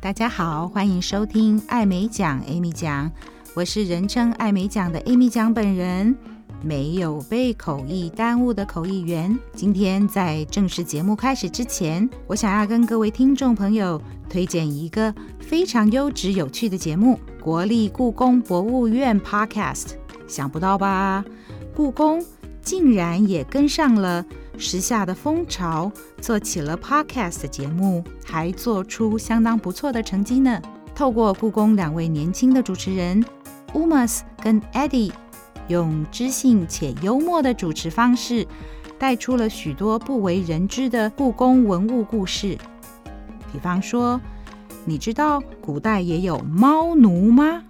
大家好，欢迎收听艾美讲 Amy 讲，我是人称艾美讲的 Amy 讲本人，没有被口译耽误的口译员。今天在正式节目开始之前，我想要跟各位听众朋友推荐一个非常优质有趣的节目——国立故宫博物院 Podcast。想不到吧？故宫竟然也跟上了。时下的风潮，做起了 podcast 节目，还做出相当不错的成绩呢。透过故宫两位年轻的主持人 Umas 跟 Eddie，用知性且幽默的主持方式，带出了许多不为人知的故宫文物故事。比方说，你知道古代也有猫奴吗？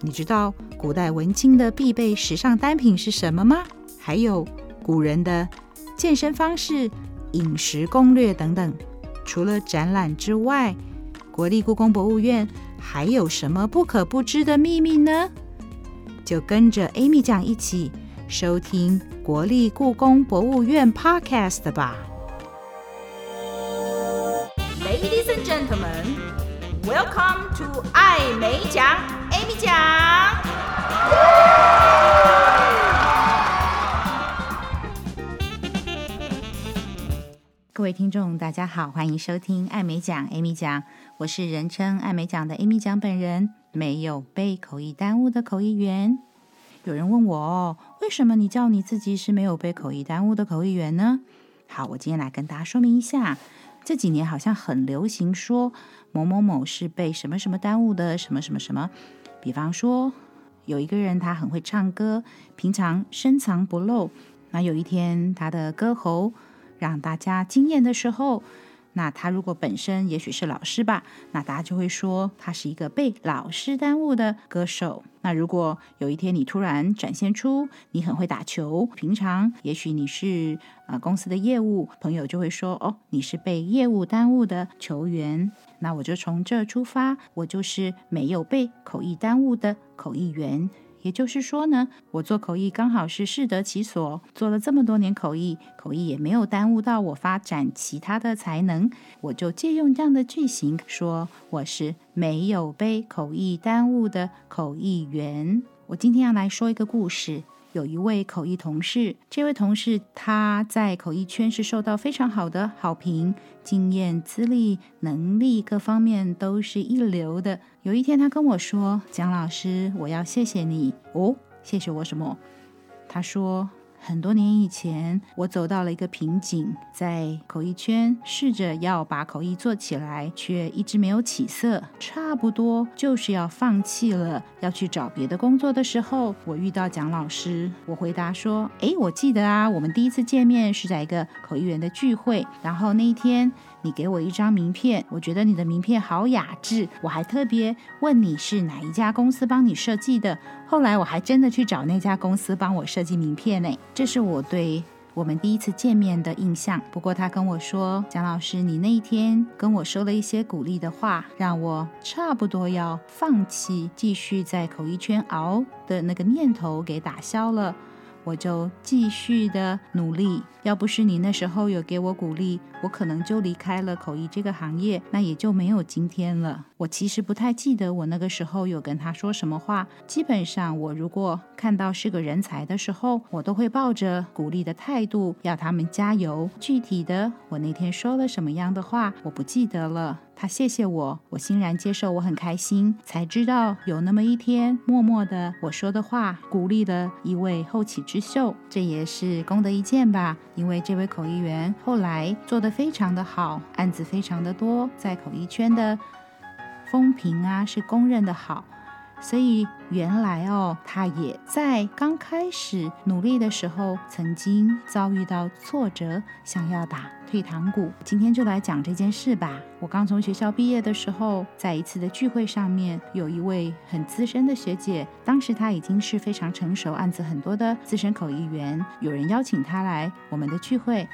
你知道古代文青的必备时尚单品是什么吗？还有古人的健身方式、饮食攻略等等，除了展览之外，国立故宫博物院还有什么不可不知的秘密呢？就跟着 Amy 讲一起收听国立故宫博物院 Podcast 吧。Ladies and gentlemen, welcome to 艾美讲 Amy 讲。各位听众，大家好，欢迎收听艾美讲 Amy 讲，我是人称艾美讲的 Amy 讲本人，没有被口译耽误的口译员。有人问我，为什么你叫你自己是没有被口译耽误的口译员呢？好，我今天来跟大家说明一下，这几年好像很流行说某某某是被什么什么耽误的，什么什么什么。比方说，有一个人他很会唱歌，平常深藏不露，那有一天他的歌喉。让大家惊艳的时候，那他如果本身也许是老师吧，那大家就会说他是一个被老师耽误的歌手。那如果有一天你突然展现出你很会打球，平常也许你是呃公司的业务，朋友就会说哦，你是被业务耽误的球员。那我就从这出发，我就是没有被口译耽误的口译员。也就是说呢，我做口译刚好是适得其所，做了这么多年口译，口译也没有耽误到我发展其他的才能，我就借用这样的句型说，我是没有被口译耽误的口译员。我今天要来说一个故事。有一位口译同事，这位同事他在口译圈是受到非常好的好评，经验、资历、能力各方面都是一流的。有一天，他跟我说：“蒋老师，我要谢谢你哦，谢谢我什么？”他说。很多年以前，我走到了一个瓶颈，在口译圈试着要把口译做起来，却一直没有起色，差不多就是要放弃了，要去找别的工作的时候，我遇到蒋老师。我回答说：“哎，我记得啊，我们第一次见面是在一个口译员的聚会，然后那一天。”你给我一张名片，我觉得你的名片好雅致，我还特别问你是哪一家公司帮你设计的。后来我还真的去找那家公司帮我设计名片呢。这是我对我们第一次见面的印象。不过他跟我说，蒋老师，你那一天跟我说了一些鼓励的话，让我差不多要放弃继续在口译圈熬的那个念头给打消了。我就继续的努力。要不是你那时候有给我鼓励，我可能就离开了口译这个行业，那也就没有今天了。我其实不太记得我那个时候有跟他说什么话。基本上，我如果看到是个人才的时候，我都会抱着鼓励的态度，要他们加油。具体的，我那天说了什么样的话，我不记得了。他谢谢我，我欣然接受，我很开心。才知道有那么一天，默默的我说的话鼓励了一位后起之秀，这也是功德一件吧。因为这位口译员后来做得非常的好，案子非常的多，在口译圈的风评啊是公认的好。所以原来哦，他也在刚开始努力的时候，曾经遭遇到挫折，想要打退堂鼓。今天就来讲这件事吧。我刚从学校毕业的时候，在一次的聚会上面，有一位很资深的学姐，当时她已经是非常成熟、案子很多的资深口译员，有人邀请她来我们的聚会。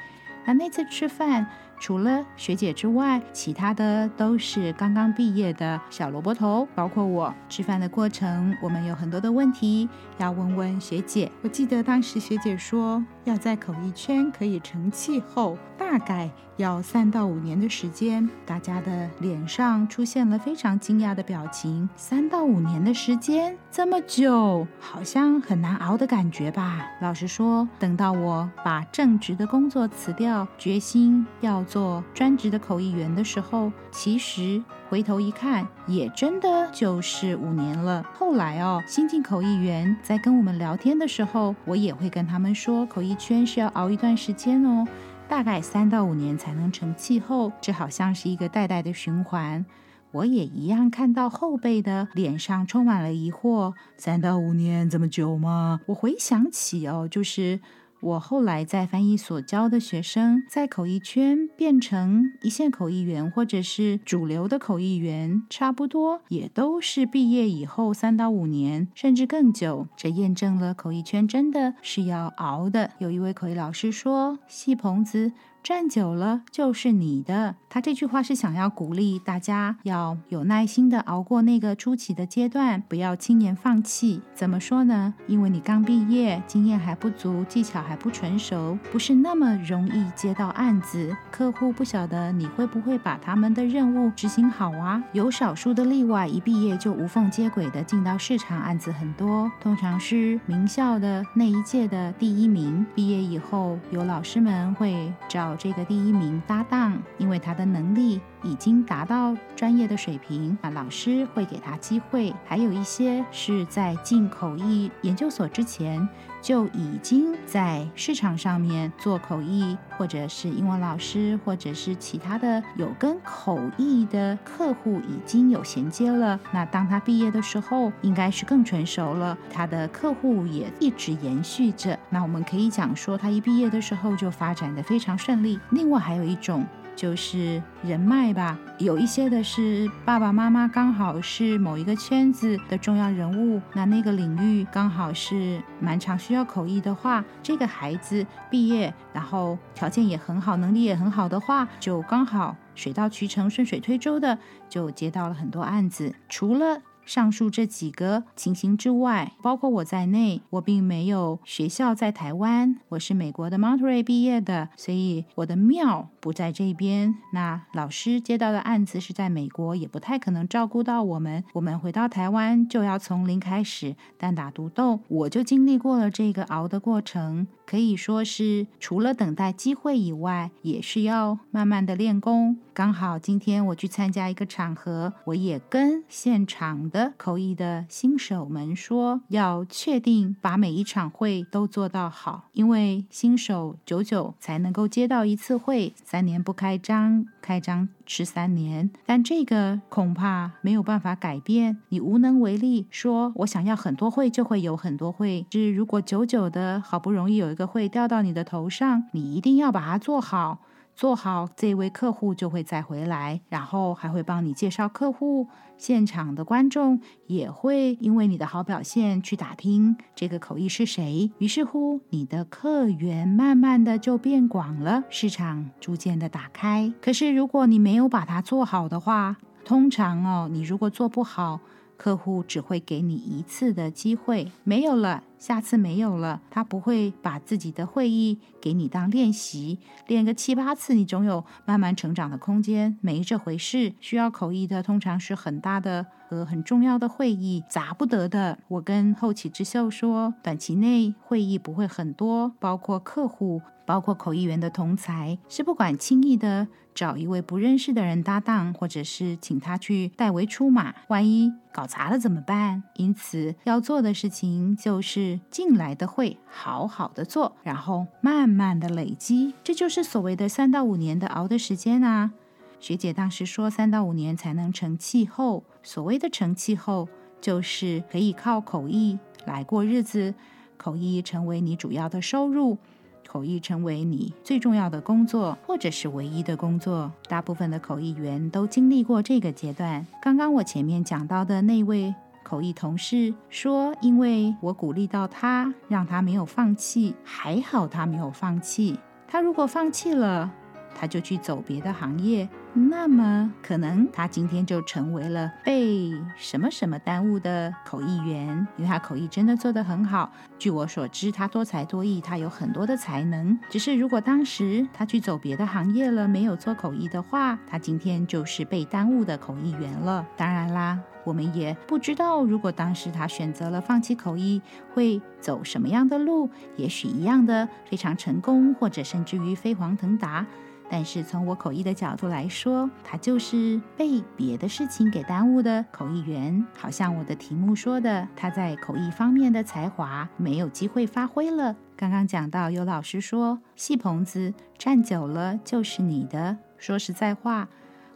那那次吃饭。除了学姐之外，其他的都是刚刚毕业的小萝卜头，包括我。吃饭的过程，我们有很多的问题要问问学姐。我记得当时学姐说，要在口译圈可以成气候，大概要三到五年的时间。大家的脸上出现了非常惊讶的表情。三到五年的时间，这么久，好像很难熬的感觉吧？老实说，等到我把正职的工作辞掉，决心要。做专职的口译员的时候，其实回头一看，也真的就是五年了。后来哦，新进口译员在跟我们聊天的时候，我也会跟他们说，口译圈是要熬一段时间哦，大概三到五年才能成气候。这好像是一个代代的循环。我也一样看到后辈的脸上充满了疑惑，三到五年这么久吗？我回想起哦，就是。我后来在翻译所教的学生，在口译圈变成一线口译员，或者是主流的口译员，差不多也都是毕业以后三到五年，甚至更久。这验证了口译圈真的是要熬的。有一位口译老师说：“戏棚子。”站久了就是你的。他这句话是想要鼓励大家要有耐心的熬过那个初期的阶段，不要轻言放弃。怎么说呢？因为你刚毕业，经验还不足，技巧还不纯熟，不是那么容易接到案子。客户不晓得你会不会把他们的任务执行好啊。有少数的例外，一毕业就无缝接轨的进到市场，案子很多，通常是名校的那一届的第一名。毕业以后，有老师们会找。这个第一名搭档，因为他的能力已经达到专业的水平，那老师会给他机会。还有一些是在进口译研究所之前就已经在市场上面做口译，或者是英文老师，或者是其他的有跟口译的客户已经有衔接了。那当他毕业的时候，应该是更成熟了，他的客户也一直延续着。那我们可以讲说，他一毕业的时候就发展得非常顺利。另外还有一种。就是人脉吧，有一些的是爸爸妈妈刚好是某一个圈子的重要人物，那那个领域刚好是蛮常需要口译的话，这个孩子毕业，然后条件也很好，能力也很好的话，就刚好水到渠成、顺水推舟的就接到了很多案子，除了。上述这几个情形之外，包括我在内，我并没有学校在台湾，我是美国的 Monterey 毕业的，所以我的庙不在这边。那老师接到的案子是在美国，也不太可能照顾到我们。我们回到台湾就要从零开始单打独斗，我就经历过了这个熬的过程。可以说是除了等待机会以外，也是要慢慢的练功。刚好今天我去参加一个场合，我也跟现场的口译的新手们说，要确定把每一场会都做到好，因为新手久久才能够接到一次会，三年不开张，开张吃三年。但这个恐怕没有办法改变，你无能为力。说我想要很多会，就会有很多会。是如果久久的好不容易有一个会掉到你的头上，你一定要把它做好。做好，这位客户就会再回来，然后还会帮你介绍客户。现场的观众也会因为你的好表现去打听这个口译是谁。于是乎，你的客源慢慢的就变广了，市场逐渐的打开。可是如果你没有把它做好的话，通常哦，你如果做不好。客户只会给你一次的机会，没有了，下次没有了。他不会把自己的会议给你当练习，练个七八次，你总有慢慢成长的空间。没这回事，需要口译的通常是很大的和很重要的会议，砸不得的。我跟后起之秀说，短期内会议不会很多，包括客户。包括口译员的同才，是不管轻易的找一位不认识的人搭档，或者是请他去代为出马，万一搞砸了怎么办？因此要做的事情就是进来的会好好的做，然后慢慢的累积，这就是所谓的三到五年的熬的时间啊。学姐当时说三到五年才能成气候，所谓的成气候，就是可以靠口译来过日子，口译成为你主要的收入。口译成为你最重要的工作，或者是唯一的工作。大部分的口译员都经历过这个阶段。刚刚我前面讲到的那位口译同事说，因为我鼓励到他，让他没有放弃。还好他没有放弃。他如果放弃了，他就去走别的行业，那么可能他今天就成为了被什么什么耽误的口译员，因为他口译真的做得很好。据我所知，他多才多艺，他有很多的才能。只是如果当时他去走别的行业了，没有做口译的话，他今天就是被耽误的口译员了。当然啦。我们也不知道，如果当时他选择了放弃口译，会走什么样的路？也许一样的非常成功，或者甚至于飞黄腾达。但是从我口译的角度来说，他就是被别的事情给耽误的口译员。好像我的题目说的，他在口译方面的才华没有机会发挥了。刚刚讲到有老师说，戏棚子站久了就是你的。说实在话。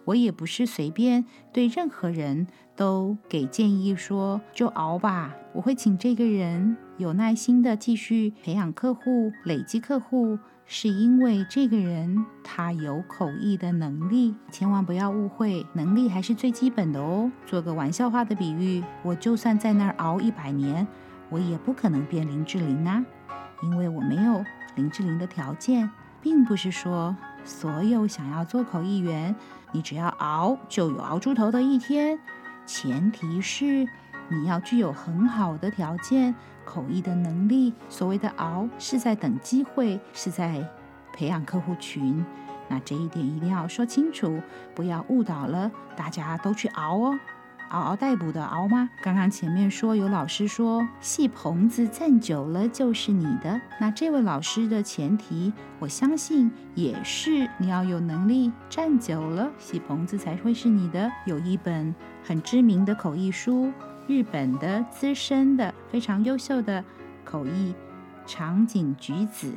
我也不是随便对任何人都给建议说就熬吧，我会请这个人有耐心的继续培养客户、累积客户，是因为这个人他有口译的能力，千万不要误会，能力还是最基本的哦。做个玩笑话的比喻，我就算在那儿熬一百年，我也不可能变林志玲啊，因为我没有林志玲的条件，并不是说所有想要做口译员。你只要熬，就有熬出头的一天。前提是你要具有很好的条件，口译的能力。所谓的熬，是在等机会，是在培养客户群。那这一点一定要说清楚，不要误导了，大家都去熬哦。嗷嗷待哺的嗷吗？刚刚前面说有老师说，戏棚子站久了就是你的。那这位老师的前提，我相信也是你要有能力站久了，戏棚子才会是你的。有一本很知名的口译书，日本的资深的非常优秀的口译长井菊子，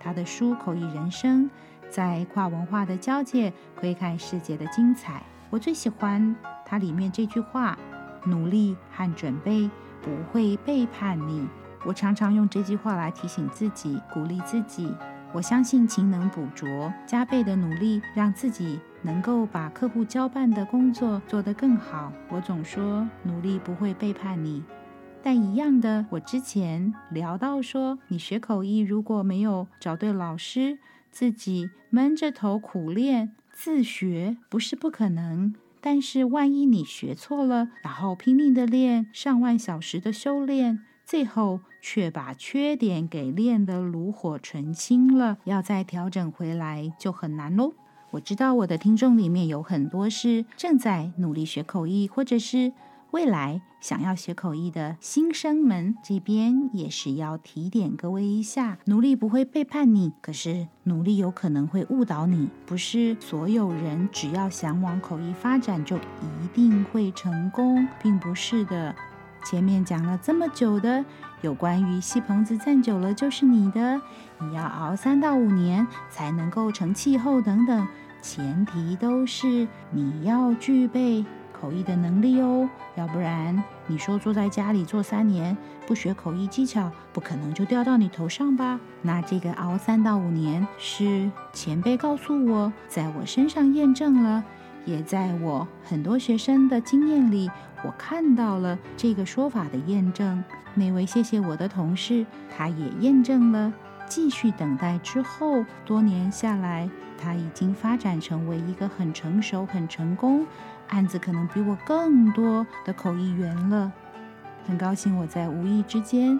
他的书《口译人生》在跨文化的交界窥看世界的精彩。我最喜欢它里面这句话：“努力和准备不会背叛你。”我常常用这句话来提醒自己、鼓励自己。我相信勤能补拙，加倍的努力，让自己能够把客户交办的工作做得更好。我总说努力不会背叛你，但一样的，我之前聊到说，你学口译如果没有找对老师，自己闷着头苦练。自学不是不可能，但是万一你学错了，然后拼命的练，上万小时的修炼，最后却把缺点给练得炉火纯青了，要再调整回来就很难喽。我知道我的听众里面有很多是正在努力学口译，或者是。未来想要学口译的新生们，这边也是要提点各位一下：努力不会背叛你，可是努力有可能会误导你。不是所有人只要想往口译发展就一定会成功，并不是的。前面讲了这么久的有关于戏棚子站久了就是你的，你要熬三到五年才能够成气候等等，前提都是你要具备。口译的能力哦，要不然你说坐在家里做三年不学口译技巧，不可能就掉到你头上吧？那这个熬三到五年是前辈告诉我，在我身上验证了，也在我很多学生的经验里，我看到了这个说法的验证。那位谢谢我的同事，他也验证了。继续等待之后，多年下来，他已经发展成为一个很成熟、很成功。案子可能比我更多的口译员了，很高兴我在无意之间，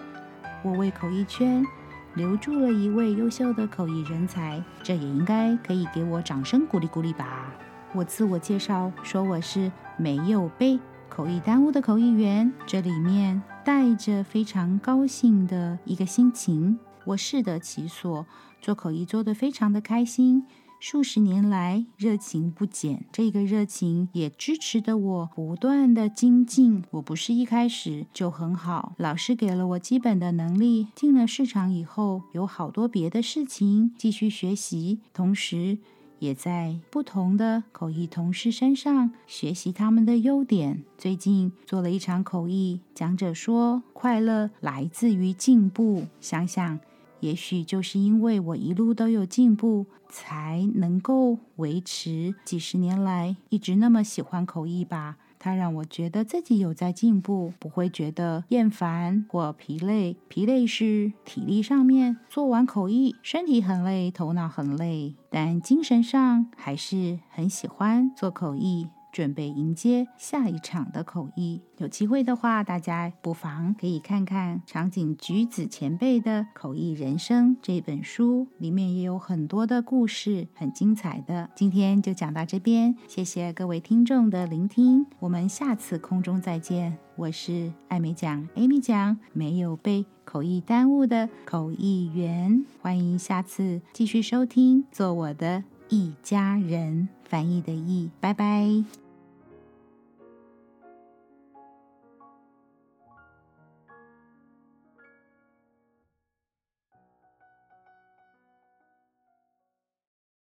我为口译圈留住了一位优秀的口译人才，这也应该可以给我掌声鼓励鼓励吧。我自我介绍说我是没有被口译耽误的口译员，这里面带着非常高兴的一个心情，我适得其所，做口译做得非常的开心。数十年来，热情不减，这个热情也支持着我不断的精进。我不是一开始就很好，老师给了我基本的能力。进了市场以后，有好多别的事情继续学习，同时也在不同的口译同事身上学习他们的优点。最近做了一场口译，讲者说，快乐来自于进步。想想。也许就是因为我一路都有进步，才能够维持几十年来一直那么喜欢口译吧。它让我觉得自己有在进步，不会觉得厌烦或疲累。疲累是体力上面，做完口译，身体很累，头脑很累，但精神上还是很喜欢做口译。准备迎接下一场的口译。有机会的话，大家不妨可以看看长井菊子前辈的《口译人生》这本书，里面也有很多的故事，很精彩的。今天就讲到这边，谢谢各位听众的聆听，我们下次空中再见。我是艾美奖，Amy 讲，没有被口译耽误的口译员，欢迎下次继续收听，做我的译家人，翻译的译，拜拜。